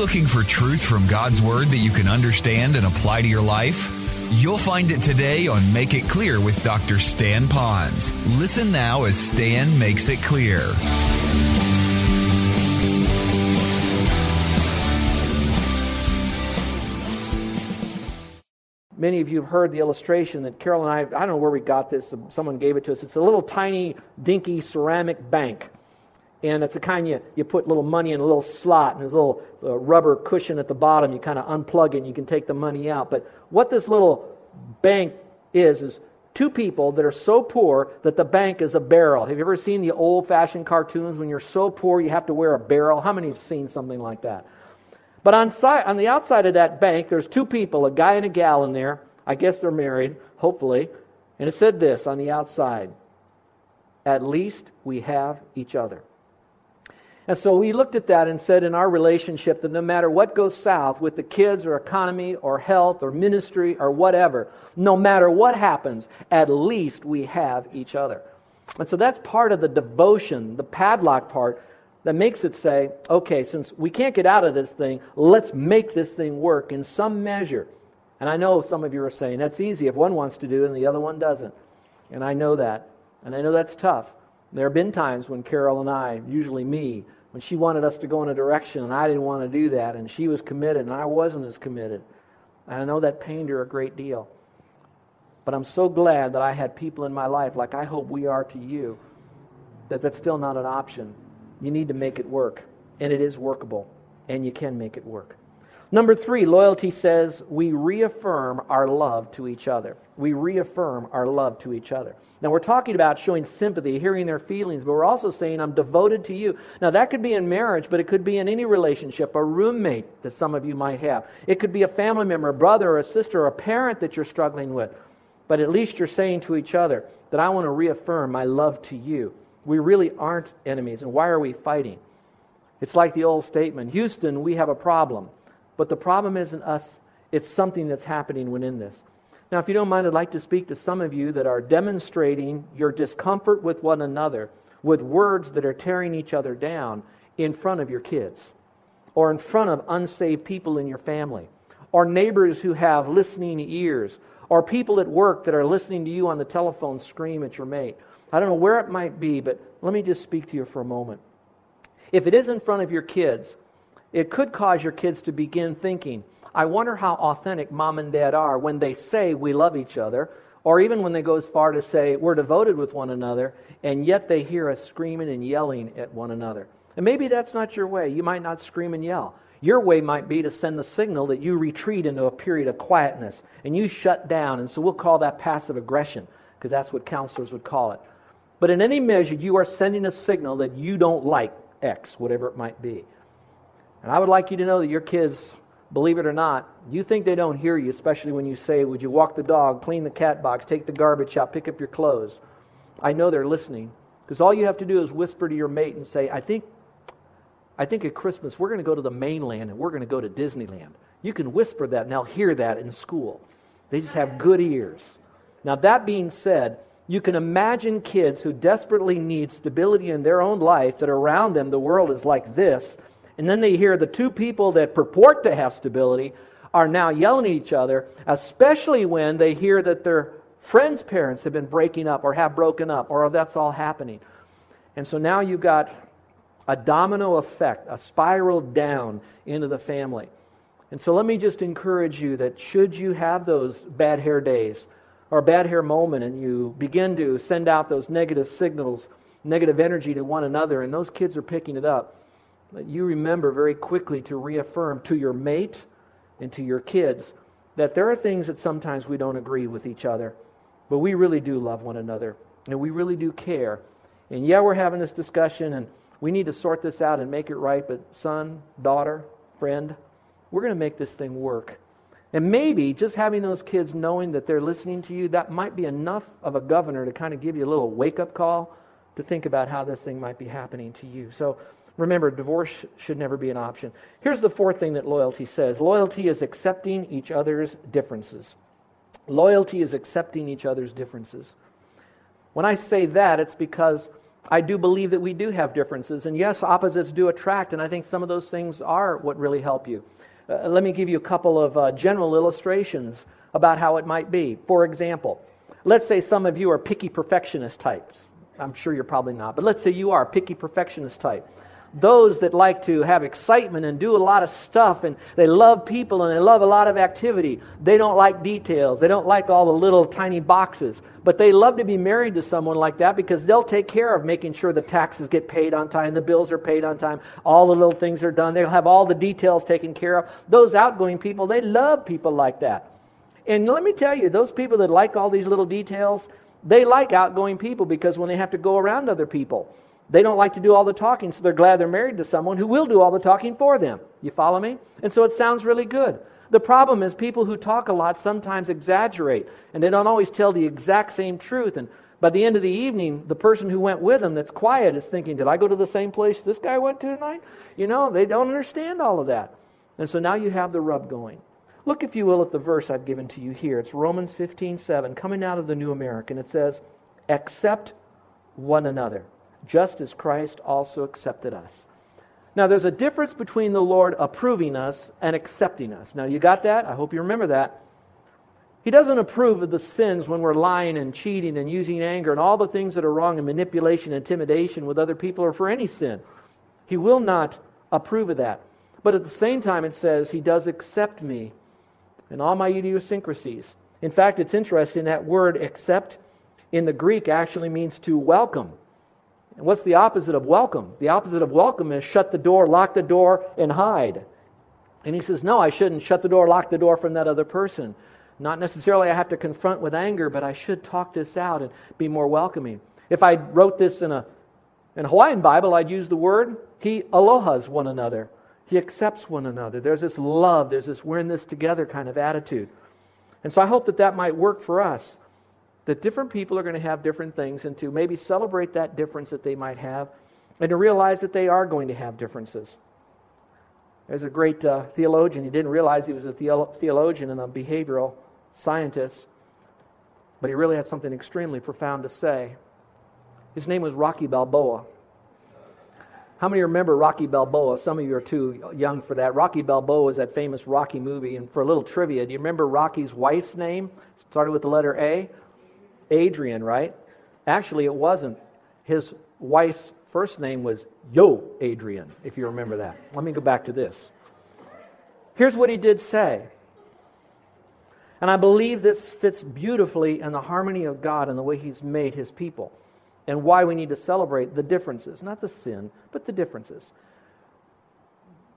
looking for truth from God's Word that you can understand and apply to your life? You'll find it today on Make It Clear with Dr. Stan Ponz. Listen now as Stan makes it clear. Many of you have heard the illustration that Carol and I, I don't know where we got this, someone gave it to us. It's a little tiny, dinky ceramic bank. And it's the kind you, you put little money in a little slot and there's a little uh, rubber cushion at the bottom. You kind of unplug it and you can take the money out. But what this little bank is, is two people that are so poor that the bank is a barrel. Have you ever seen the old fashioned cartoons when you're so poor you have to wear a barrel? How many have seen something like that? But on, side, on the outside of that bank, there's two people, a guy and a gal in there. I guess they're married, hopefully. And it said this on the outside At least we have each other. And so we looked at that and said in our relationship that no matter what goes south with the kids or economy or health or ministry or whatever, no matter what happens, at least we have each other. And so that's part of the devotion, the padlock part, that makes it say, okay, since we can't get out of this thing, let's make this thing work in some measure. And I know some of you are saying that's easy if one wants to do it and the other one doesn't. And I know that. And I know that's tough. There have been times when Carol and I, usually me, when she wanted us to go in a direction and I didn't want to do that, and she was committed and I wasn't as committed. And I know that pained her a great deal. But I'm so glad that I had people in my life, like I hope we are to you, that that's still not an option. You need to make it work. And it is workable. And you can make it work. Number three, loyalty says we reaffirm our love to each other. We reaffirm our love to each other. Now, we're talking about showing sympathy, hearing their feelings, but we're also saying, I'm devoted to you. Now, that could be in marriage, but it could be in any relationship, a roommate that some of you might have. It could be a family member, a brother or a sister, or a parent that you're struggling with. But at least you're saying to each other that I want to reaffirm my love to you. We really aren't enemies, and why are we fighting? It's like the old statement Houston, we have a problem. But the problem isn't us, it's something that's happening within this. Now, if you don't mind, I'd like to speak to some of you that are demonstrating your discomfort with one another with words that are tearing each other down in front of your kids or in front of unsaved people in your family or neighbors who have listening ears or people at work that are listening to you on the telephone scream at your mate. I don't know where it might be, but let me just speak to you for a moment. If it is in front of your kids, it could cause your kids to begin thinking, I wonder how authentic mom and dad are when they say we love each other, or even when they go as far to say we're devoted with one another, and yet they hear us screaming and yelling at one another. And maybe that's not your way. You might not scream and yell. Your way might be to send the signal that you retreat into a period of quietness and you shut down. And so we'll call that passive aggression because that's what counselors would call it. But in any measure, you are sending a signal that you don't like X, whatever it might be. And I would like you to know that your kids believe it or not, you think they don't hear you, especially when you say, Would you walk the dog, clean the cat box, take the garbage out, pick up your clothes? I know they're listening because all you have to do is whisper to your mate and say, I think, I think at Christmas we're going to go to the mainland and we're going to go to Disneyland. You can whisper that and they'll hear that in school. They just have good ears. Now, that being said, you can imagine kids who desperately need stability in their own life, that around them the world is like this, and then they hear the two people that purport to have stability are now yelling at each other, especially when they hear that their friends' parents have been breaking up or have broken up or that's all happening. And so now you've got a domino effect, a spiral down into the family. And so let me just encourage you that should you have those bad hair days or bad hair moment and you begin to send out those negative signals, negative energy to one another, and those kids are picking it up, you remember very quickly to reaffirm to your mate and to your kids that there are things that sometimes we don't agree with each other, but we really do love one another and we really do care. And yeah, we're having this discussion and we need to sort this out and make it right, but son, daughter, friend, we're going to make this thing work. And maybe just having those kids knowing that they're listening to you, that might be enough of a governor to kind of give you a little wake up call to think about how this thing might be happening to you. So Remember, divorce should never be an option. Here's the fourth thing that loyalty says loyalty is accepting each other's differences. Loyalty is accepting each other's differences. When I say that, it's because I do believe that we do have differences. And yes, opposites do attract, and I think some of those things are what really help you. Uh, let me give you a couple of uh, general illustrations about how it might be. For example, let's say some of you are picky perfectionist types. I'm sure you're probably not, but let's say you are picky perfectionist type those that like to have excitement and do a lot of stuff and they love people and they love a lot of activity. They don't like details. They don't like all the little tiny boxes. But they love to be married to someone like that because they'll take care of making sure the taxes get paid on time, the bills are paid on time, all the little things are done. They'll have all the details taken care of. Those outgoing people, they love people like that. And let me tell you, those people that like all these little details, they like outgoing people because when they have to go around other people, they don't like to do all the talking, so they're glad they're married to someone who will do all the talking for them. You follow me? And so it sounds really good. The problem is people who talk a lot sometimes exaggerate, and they don't always tell the exact same truth. And by the end of the evening, the person who went with them that's quiet is thinking, Did I go to the same place this guy went to tonight? You know, they don't understand all of that. And so now you have the rub going. Look, if you will, at the verse I've given to you here. It's Romans 15 7, coming out of the New American. It says, Accept one another just as Christ also accepted us. Now, there's a difference between the Lord approving us and accepting us. Now, you got that? I hope you remember that. He doesn't approve of the sins when we're lying and cheating and using anger and all the things that are wrong and manipulation, intimidation with other people or for any sin. He will not approve of that. But at the same time, it says he does accept me and all my idiosyncrasies. In fact, it's interesting that word accept in the Greek actually means to welcome. And what's the opposite of welcome? The opposite of welcome is shut the door, lock the door, and hide. And he says, No, I shouldn't shut the door, lock the door from that other person. Not necessarily I have to confront with anger, but I should talk this out and be more welcoming. If I wrote this in a, in a Hawaiian Bible, I'd use the word, He alohas one another. He accepts one another. There's this love, there's this we're in this together kind of attitude. And so I hope that that might work for us that different people are going to have different things and to maybe celebrate that difference that they might have and to realize that they are going to have differences. There's a great uh, theologian. He didn't realize he was a theologian and a behavioral scientist, but he really had something extremely profound to say. His name was Rocky Balboa. How many remember Rocky Balboa? Some of you are too young for that. Rocky Balboa was that famous Rocky movie. And for a little trivia, do you remember Rocky's wife's name? Started with the letter A. Adrian, right? Actually, it wasn't. His wife's first name was Yo Adrian, if you remember that. Let me go back to this. Here's what he did say. And I believe this fits beautifully in the harmony of God and the way He's made His people and why we need to celebrate the differences, not the sin, but the differences.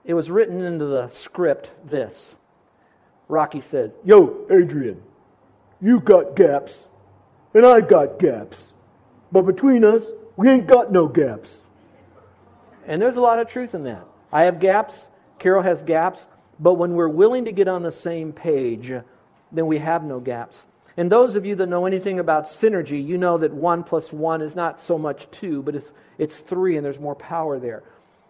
It was written into the script this Rocky said, Yo, Adrian, you got gaps and I've got gaps. But between us, we ain't got no gaps. And there's a lot of truth in that. I have gaps, Carol has gaps, but when we're willing to get on the same page, then we have no gaps. And those of you that know anything about synergy, you know that one plus one is not so much two, but it's, it's three, and there's more power there.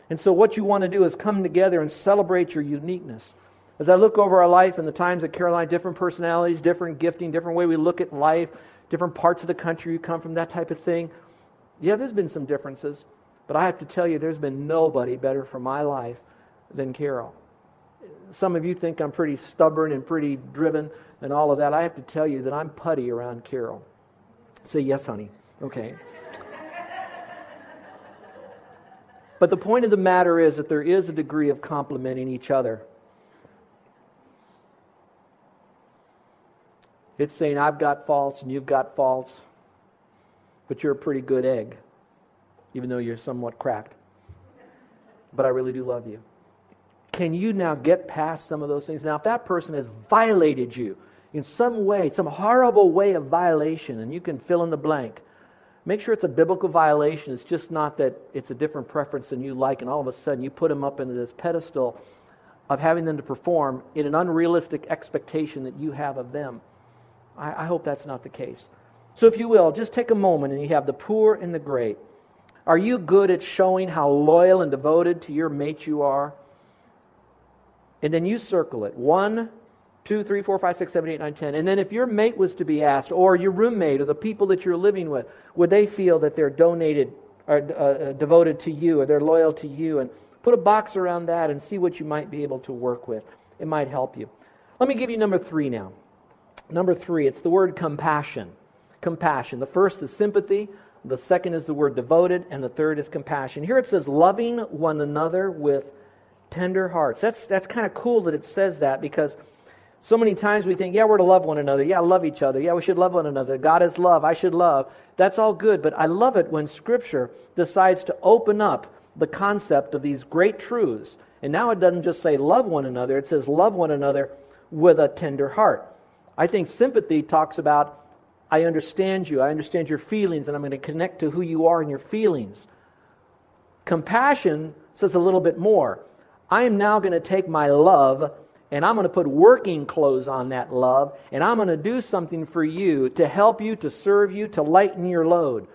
And so, what you want to do is come together and celebrate your uniqueness. As I look over our life and the times that Caroline, different personalities, different gifting, different way we look at life, different parts of the country you come from, that type of thing. Yeah, there's been some differences, but I have to tell you, there's been nobody better for my life than Carol. Some of you think I'm pretty stubborn and pretty driven and all of that. I have to tell you that I'm putty around Carol. Say yes, honey. Okay. but the point of the matter is that there is a degree of complementing each other. It's saying, I've got faults and you've got faults, but you're a pretty good egg, even though you're somewhat cracked. But I really do love you. Can you now get past some of those things? Now, if that person has violated you in some way, some horrible way of violation, and you can fill in the blank, make sure it's a biblical violation. It's just not that it's a different preference than you like, and all of a sudden you put them up into this pedestal of having them to perform in an unrealistic expectation that you have of them. I, I hope that's not the case. So, if you will, just take a moment and you have the poor and the great. Are you good at showing how loyal and devoted to your mate you are? And then you circle it. One, two, three, four, five, six, seven, eight, nine, ten. And then if your mate was to be asked, or your roommate, or the people that you're living with, would they feel that they're donated are uh, devoted to you or they're loyal to you. And put a box around that and see what you might be able to work with. It might help you. Let me give you number three now. Number three, it's the word compassion. Compassion. The first is sympathy, the second is the word devoted, and the third is compassion. Here it says loving one another with tender hearts. That's, that's kind of cool that it says that because so many times we think, yeah, we're to love one another. Yeah, love each other. Yeah, we should love one another. God is love. I should love. That's all good, but I love it when Scripture decides to open up the concept of these great truths. And now it doesn't just say love one another, it says love one another with a tender heart. I think sympathy talks about I understand you, I understand your feelings, and I'm going to connect to who you are and your feelings. Compassion says a little bit more. I am now going to take my love and I'm going to put working clothes on that love, and I'm going to do something for you to help you, to serve you, to lighten your load.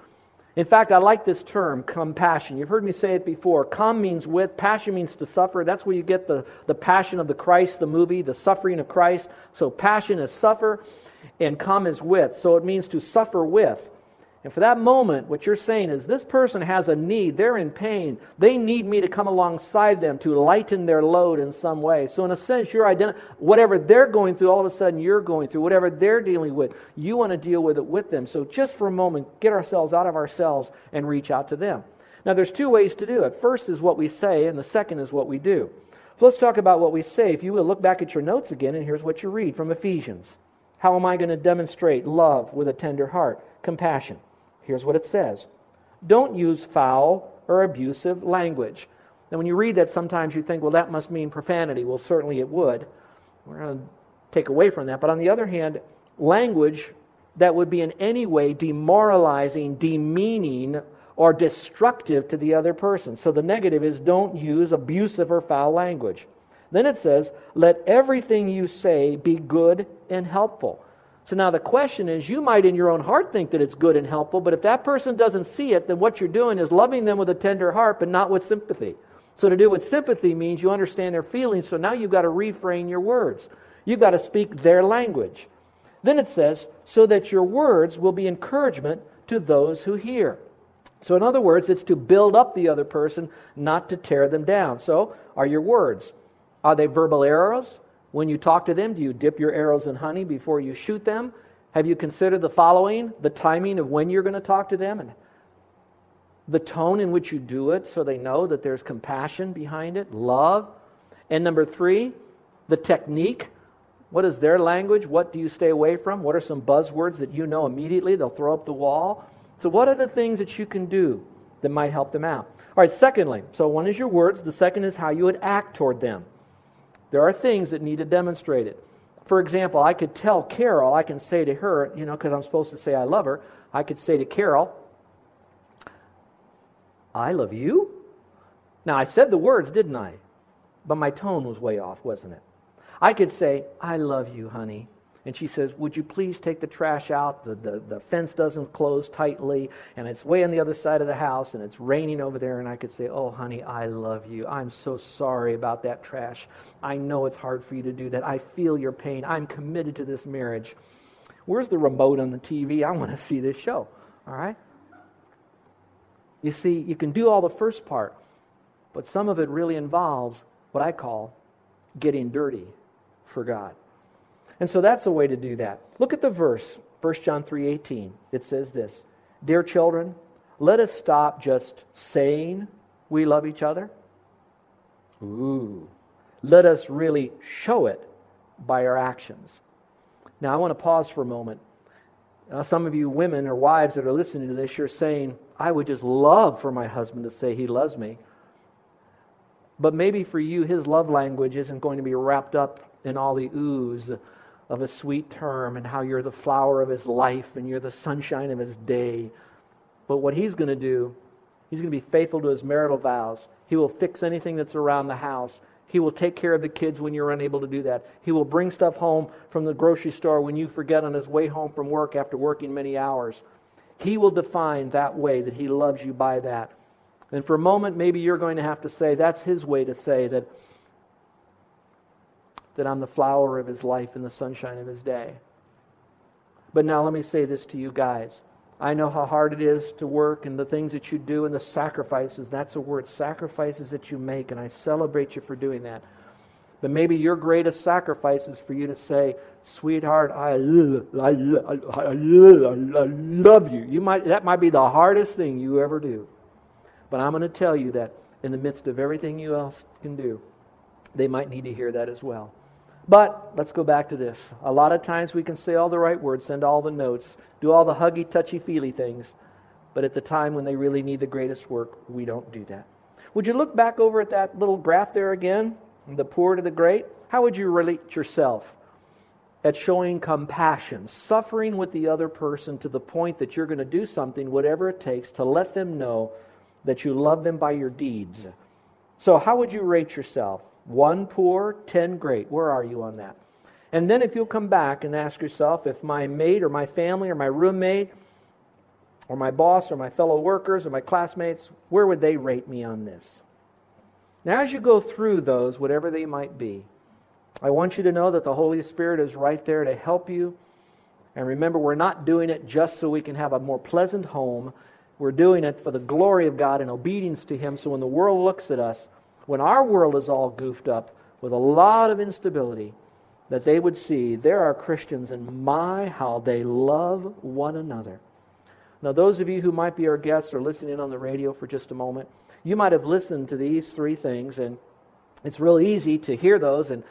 In fact, I like this term, compassion. You've heard me say it before. Com means with, passion means to suffer. That's where you get the, the passion of the Christ, the movie, the suffering of Christ. So passion is suffer, and com is with. So it means to suffer with. And for that moment, what you're saying is this person has a need. They're in pain. They need me to come alongside them to lighten their load in some way. So, in a sense, you're identifying whatever they're going through, all of a sudden you're going through. Whatever they're dealing with, you want to deal with it with them. So, just for a moment, get ourselves out of ourselves and reach out to them. Now, there's two ways to do it. First is what we say, and the second is what we do. So, let's talk about what we say. If you will look back at your notes again, and here's what you read from Ephesians How am I going to demonstrate love with a tender heart? Compassion. Here's what it says Don't use foul or abusive language. Now, when you read that, sometimes you think, well, that must mean profanity. Well, certainly it would. We're going to take away from that. But on the other hand, language that would be in any way demoralizing, demeaning, or destructive to the other person. So the negative is don't use abusive or foul language. Then it says, let everything you say be good and helpful. So now the question is you might in your own heart think that it's good and helpful, but if that person doesn't see it, then what you're doing is loving them with a tender heart, but not with sympathy. So to do with sympathy means you understand their feelings, so now you've got to reframe your words. You've got to speak their language. Then it says, so that your words will be encouragement to those who hear. So, in other words, it's to build up the other person, not to tear them down. So, are your words? Are they verbal arrows? When you talk to them, do you dip your arrows in honey before you shoot them? Have you considered the following the timing of when you're going to talk to them and the tone in which you do it so they know that there's compassion behind it, love? And number three, the technique. What is their language? What do you stay away from? What are some buzzwords that you know immediately they'll throw up the wall? So, what are the things that you can do that might help them out? All right, secondly, so one is your words, the second is how you would act toward them. There are things that need to demonstrate it. For example, I could tell Carol, I can say to her, you know, because I'm supposed to say I love her, I could say to Carol, I love you. Now, I said the words, didn't I? But my tone was way off, wasn't it? I could say, I love you, honey and she says, Would you please take the trash out? The, the, the fence doesn't close tightly, and it's way on the other side of the house, and it's raining over there. And I could say, Oh, honey, I love you. I'm so sorry about that trash. I know it's hard for you to do that. I feel your pain. I'm committed to this marriage. Where's the remote on the TV? I want to see this show. All right? You see, you can do all the first part, but some of it really involves what I call getting dirty for God. And so that's a way to do that. Look at the verse, 1 John 3:18. It says this, "Dear children, let us stop just saying we love each other. Ooh. Let us really show it by our actions." Now I want to pause for a moment. Uh, some of you women or wives that are listening to this, you're saying, I would just love for my husband to say he loves me. But maybe for you, his love language isn't going to be wrapped up in all the oohs of a sweet term and how you're the flower of his life and you're the sunshine of his day. But what he's going to do, he's going to be faithful to his marital vows. He will fix anything that's around the house. He will take care of the kids when you're unable to do that. He will bring stuff home from the grocery store when you forget on his way home from work after working many hours. He will define that way that he loves you by that. And for a moment, maybe you're going to have to say, that's his way to say that that I'm the flower of his life and the sunshine of his day. But now let me say this to you guys. I know how hard it is to work and the things that you do and the sacrifices. That's a word, sacrifices that you make, and I celebrate you for doing that. But maybe your greatest sacrifice is for you to say, Sweetheart, I, I, I, I love you. you might, that might be the hardest thing you ever do. But I'm going to tell you that in the midst of everything you else can do, they might need to hear that as well. But let's go back to this. A lot of times we can say all the right words, send all the notes, do all the huggy, touchy, feely things, but at the time when they really need the greatest work, we don't do that. Would you look back over at that little graph there again? The poor to the great? How would you relate yourself at showing compassion, suffering with the other person to the point that you're going to do something, whatever it takes, to let them know that you love them by your deeds? So, how would you rate yourself? One poor, ten great. Where are you on that? And then if you'll come back and ask yourself if my mate or my family or my roommate or my boss or my fellow workers or my classmates, where would they rate me on this? Now, as you go through those, whatever they might be, I want you to know that the Holy Spirit is right there to help you. And remember, we're not doing it just so we can have a more pleasant home. We're doing it for the glory of God and obedience to Him. So when the world looks at us, when our world is all goofed up with a lot of instability, that they would see there are Christians and my, how they love one another. Now, those of you who might be our guests or listening on the radio for just a moment, you might have listened to these three things, and it's real easy to hear those. And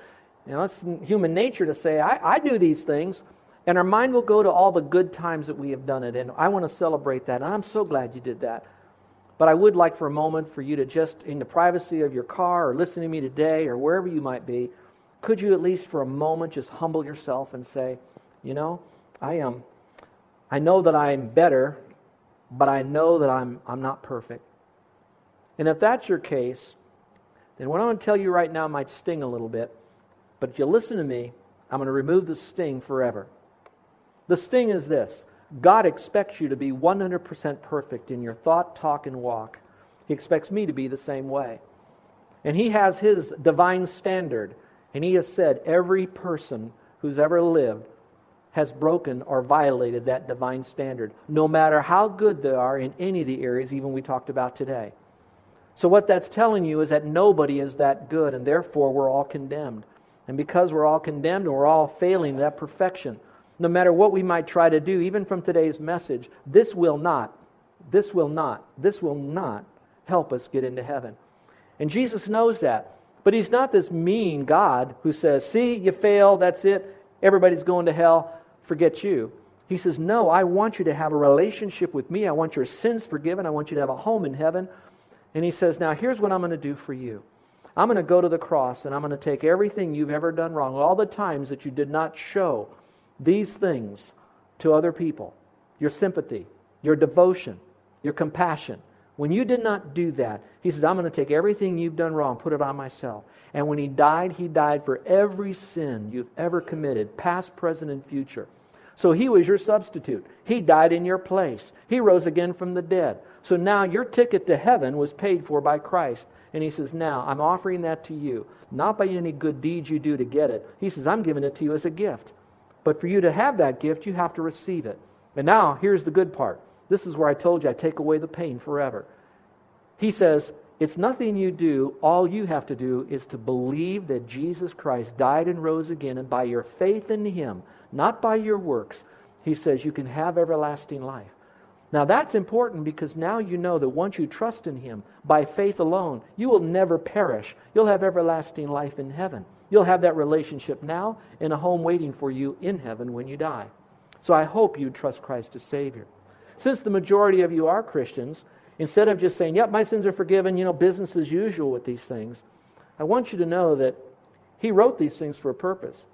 you know, it's human nature to say, I, I do these things, and our mind will go to all the good times that we have done it. And I want to celebrate that, and I'm so glad you did that. But I would like for a moment for you to just, in the privacy of your car or listening to me today or wherever you might be, could you at least for a moment just humble yourself and say, you know, I am, I know that I'm better, but I know that I'm, I'm not perfect. And if that's your case, then what I'm going to tell you right now might sting a little bit. But if you listen to me, I'm going to remove the sting forever. The sting is this God expects you to be 100% perfect in your thought, talk, and walk. He expects me to be the same way. And He has His divine standard. And He has said every person who's ever lived has broken or violated that divine standard, no matter how good they are in any of the areas, even we talked about today. So, what that's telling you is that nobody is that good, and therefore we're all condemned. And because we're all condemned and we're all failing that perfection, no matter what we might try to do, even from today's message, this will not, this will not, this will not help us get into heaven. And Jesus knows that. But he's not this mean God who says, See, you fail, that's it, everybody's going to hell, forget you. He says, No, I want you to have a relationship with me. I want your sins forgiven. I want you to have a home in heaven. And he says, Now here's what I'm going to do for you. I'm going to go to the cross and I'm going to take everything you've ever done wrong, all the times that you did not show these things to other people your sympathy, your devotion, your compassion. When you did not do that, he says, I'm going to take everything you've done wrong, put it on myself. And when he died, he died for every sin you've ever committed, past, present, and future. So he was your substitute. He died in your place. He rose again from the dead. So now your ticket to heaven was paid for by Christ. And he says, Now I'm offering that to you, not by any good deeds you do to get it. He says, I'm giving it to you as a gift. But for you to have that gift, you have to receive it. And now, here's the good part. This is where I told you I take away the pain forever. He says, It's nothing you do. All you have to do is to believe that Jesus Christ died and rose again, and by your faith in Him, not by your works, He says you can have everlasting life. Now that's important because now you know that once you trust in Him by faith alone, you will never perish. You'll have everlasting life in heaven. You'll have that relationship now and a home waiting for you in heaven when you die. So I hope you trust Christ as Savior. Since the majority of you are Christians, instead of just saying, yep, my sins are forgiven, you know, business as usual with these things, I want you to know that He wrote these things for a purpose.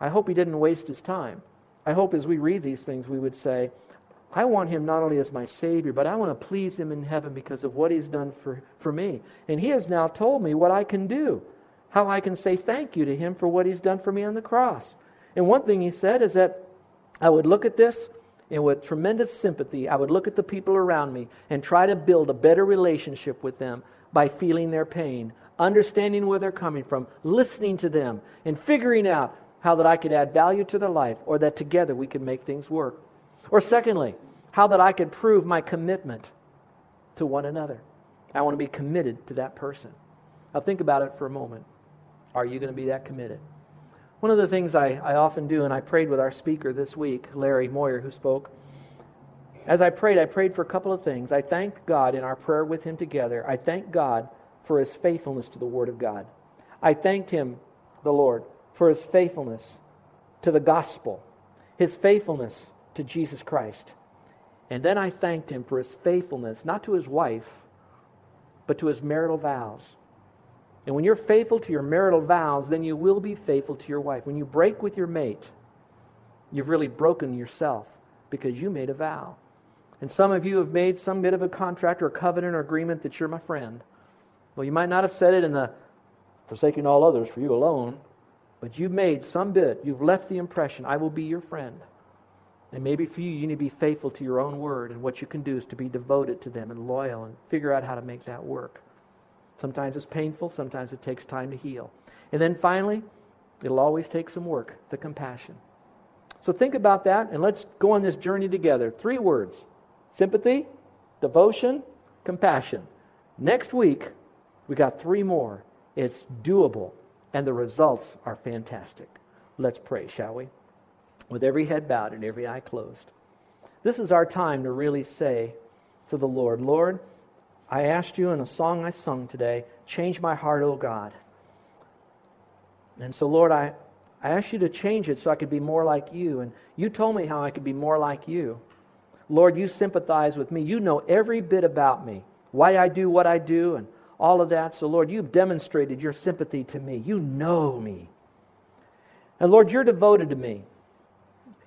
I hope He didn't waste His time. I hope as we read these things, we would say, I want him not only as my Savior, but I want to please him in heaven because of what he's done for, for me. And he has now told me what I can do how I can say thank you to him for what he's done for me on the cross. And one thing he said is that I would look at this and with tremendous sympathy, I would look at the people around me and try to build a better relationship with them by feeling their pain, understanding where they're coming from, listening to them, and figuring out how that I could add value to their life or that together we could make things work. Or secondly, how that I could prove my commitment to one another. I want to be committed to that person. Now, think about it for a moment. Are you going to be that committed? One of the things I, I often do, and I prayed with our speaker this week, Larry Moyer, who spoke. As I prayed, I prayed for a couple of things. I thanked God in our prayer with him together. I thanked God for his faithfulness to the Word of God. I thanked him, the Lord, for his faithfulness to the gospel, his faithfulness to Jesus Christ. And then I thanked him for his faithfulness, not to his wife, but to his marital vows. And when you're faithful to your marital vows, then you will be faithful to your wife. When you break with your mate, you've really broken yourself because you made a vow. And some of you have made some bit of a contract or a covenant or agreement that you're my friend. Well, you might not have said it in the forsaking all others for you alone, but you've made some bit, you've left the impression, I will be your friend. And maybe for you, you need to be faithful to your own word, and what you can do is to be devoted to them and loyal and figure out how to make that work. Sometimes it's painful, sometimes it takes time to heal. And then finally, it'll always take some work the compassion. So think about that, and let's go on this journey together. Three words sympathy, devotion, compassion. Next week, we got three more. It's doable, and the results are fantastic. Let's pray, shall we? with every head bowed and every eye closed. This is our time to really say to the Lord, Lord, I asked you in a song I sung today, change my heart, O God. And so, Lord, I, I asked you to change it so I could be more like you. And you told me how I could be more like you. Lord, you sympathize with me. You know every bit about me, why I do what I do, and all of that. So, Lord, you've demonstrated your sympathy to me. You know me. And, Lord, you're devoted to me.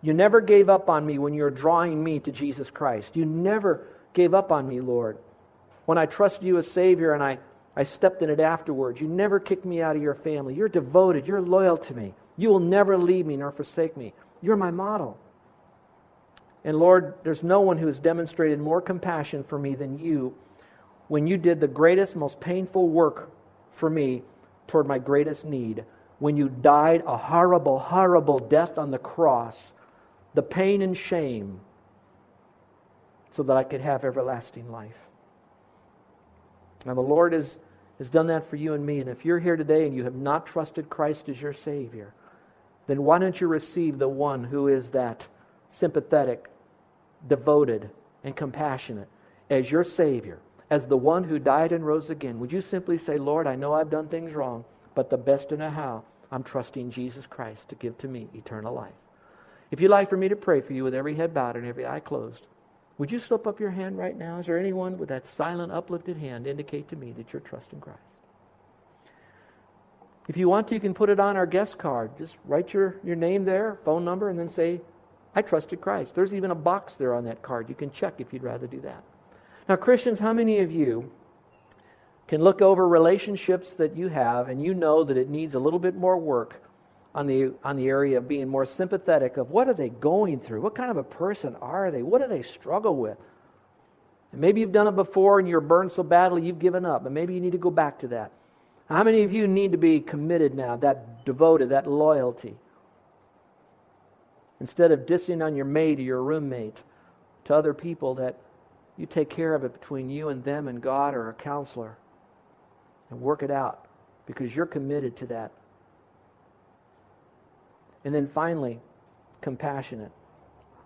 You never gave up on me when you were drawing me to Jesus Christ. You never gave up on me, Lord. When I trusted you as Savior and I, I stepped in it afterwards, you never kicked me out of your family. You're devoted. You're loyal to me. You will never leave me nor forsake me. You're my model. And Lord, there's no one who has demonstrated more compassion for me than you when you did the greatest, most painful work for me toward my greatest need. When you died a horrible, horrible death on the cross the pain and shame so that I could have everlasting life. Now, the Lord has, has done that for you and me. And if you're here today and you have not trusted Christ as your Savior, then why don't you receive the one who is that sympathetic, devoted, and compassionate as your Savior, as the one who died and rose again? Would you simply say, Lord, I know I've done things wrong, but the best in a how, I'm trusting Jesus Christ to give to me eternal life. If you'd like for me to pray for you with every head bowed and every eye closed, would you slip up your hand right now? Is there anyone with that silent, uplifted hand indicate to me that you're trusting Christ? If you want to, you can put it on our guest card. Just write your, your name there, phone number, and then say, I trusted Christ. There's even a box there on that card. You can check if you'd rather do that. Now, Christians, how many of you can look over relationships that you have and you know that it needs a little bit more work on the, on the area of being more sympathetic of what are they going through? What kind of a person are they? What do they struggle with? And maybe you've done it before and you're burned so badly you've given up, but maybe you need to go back to that. How many of you need to be committed now, that devoted, that loyalty? Instead of dissing on your mate or your roommate to other people, that you take care of it between you and them and God or a counselor and work it out because you're committed to that and then finally, compassionate.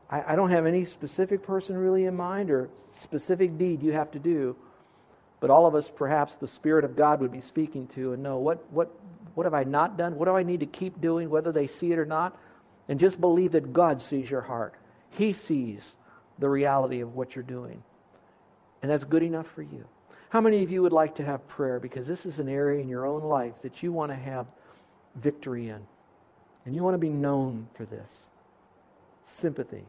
I, I, don't have any specific person really in mind or specific deed you have to do, but all of us, perhaps the Spirit of God would be speaking to and know what, what, what have I not done? What do I need to keep doing, whether they see it or not? And just believe that God sees your heart. He sees the reality of what you're doing. And that's good enough for you. How many of you would like to have prayer? Because this is an area in your own life that you want to have victory in. And you want to be known for this sympathy,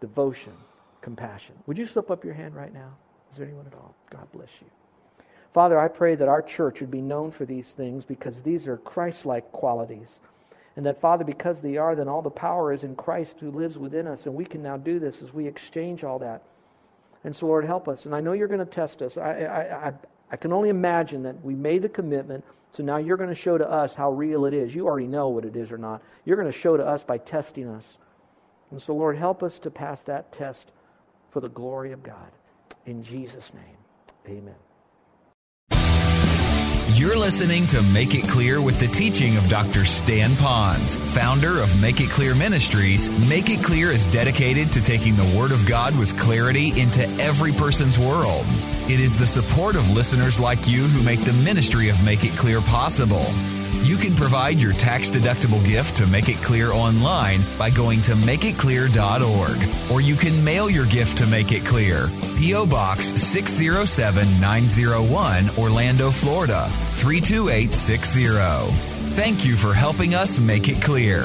devotion, compassion. Would you slip up your hand right now? Is there anyone at all? God bless you. Father, I pray that our church would be known for these things because these are Christ like qualities. And that, Father, because they are, then all the power is in Christ who lives within us. And we can now do this as we exchange all that. And so, Lord, help us. And I know you're going to test us. I, I, I, I can only imagine that we made the commitment so now you're going to show to us how real it is. You already know what it is or not. You're going to show to us by testing us. And so, Lord, help us to pass that test for the glory of God. In Jesus' name, amen. You're listening to Make It Clear with the teaching of Dr. Stan Ponz, founder of Make It Clear Ministries. Make It Clear is dedicated to taking the Word of God with clarity into every person's world. It is the support of listeners like you who make the ministry of Make It Clear possible. You can provide your tax deductible gift to Make It Clear online by going to makeitclear.org, or you can mail your gift to Make It Clear, P.O. Box 607901, Orlando, Florida 32860. Thank you for helping us make it clear.